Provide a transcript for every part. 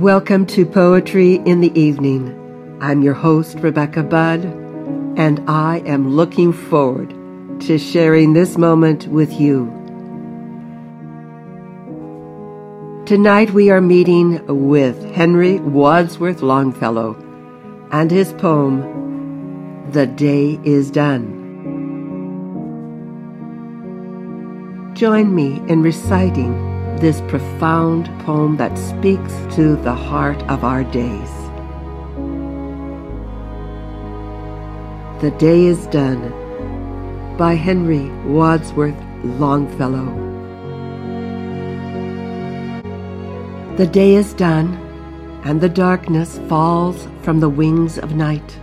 Welcome to Poetry in the Evening. I'm your host, Rebecca Budd, and I am looking forward to sharing this moment with you. Tonight we are meeting with Henry Wadsworth Longfellow and his poem, The Day is Done. Join me in reciting this profound poem that speaks to the heart of our days. The Day is Done by Henry Wadsworth Longfellow. The day is done, and the darkness falls from the wings of night.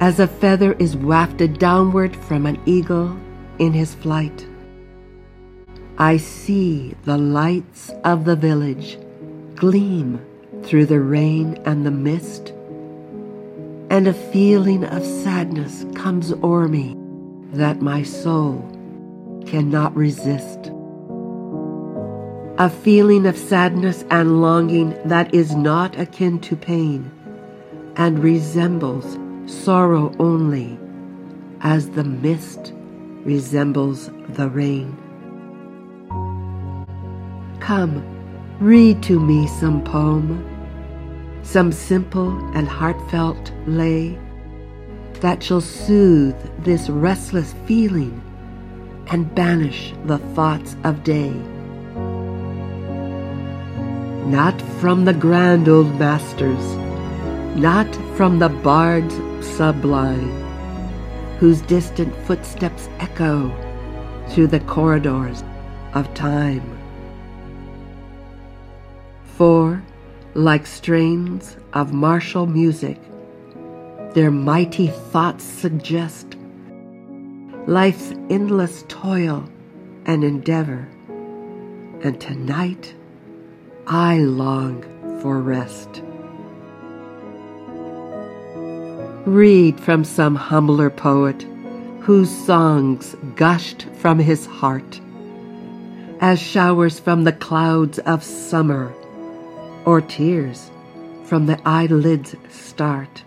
As a feather is wafted downward from an eagle in his flight. I see the lights of the village gleam through the rain and the mist, and a feeling of sadness comes o'er me that my soul cannot resist. A feeling of sadness and longing that is not akin to pain and resembles sorrow only as the mist resembles the rain. Come, read to me some poem, some simple and heartfelt lay that shall soothe this restless feeling and banish the thoughts of day. Not from the grand old masters, not from the bards sublime, whose distant footsteps echo through the corridors of time. For, like strains of martial music, their mighty thoughts suggest life's endless toil and endeavor. And tonight, I long for rest. Read from some humbler poet whose songs gushed from his heart as showers from the clouds of summer or tears from the eyelids start,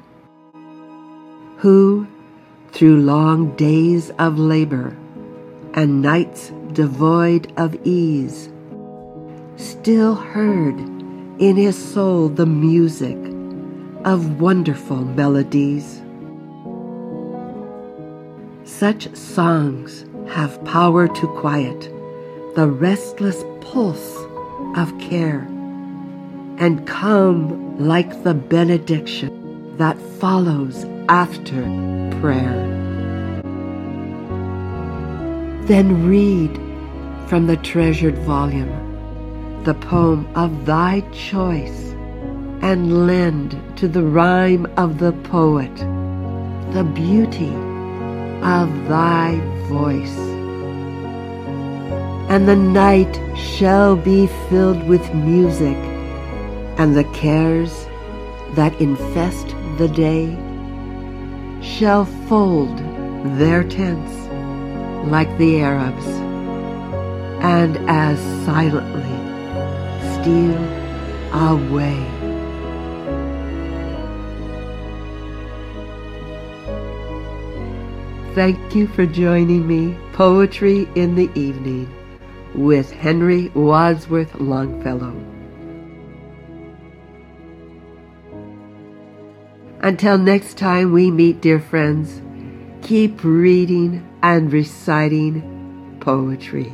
who, through long days of labor and nights devoid of ease, still heard in his soul the music of wonderful melodies. Such songs have power to quiet the restless pulse of care and come like the benediction that follows after prayer. Then read from the treasured volume the poem of thy choice and lend to the rhyme of the poet the beauty of thy voice. And the night shall be filled with music and the cares that infest the day shall fold their tents like the Arabs and as silently steal away. Thank you for joining me, Poetry in the Evening, with Henry Wadsworth Longfellow. Until next time we meet, dear friends, keep reading and reciting poetry.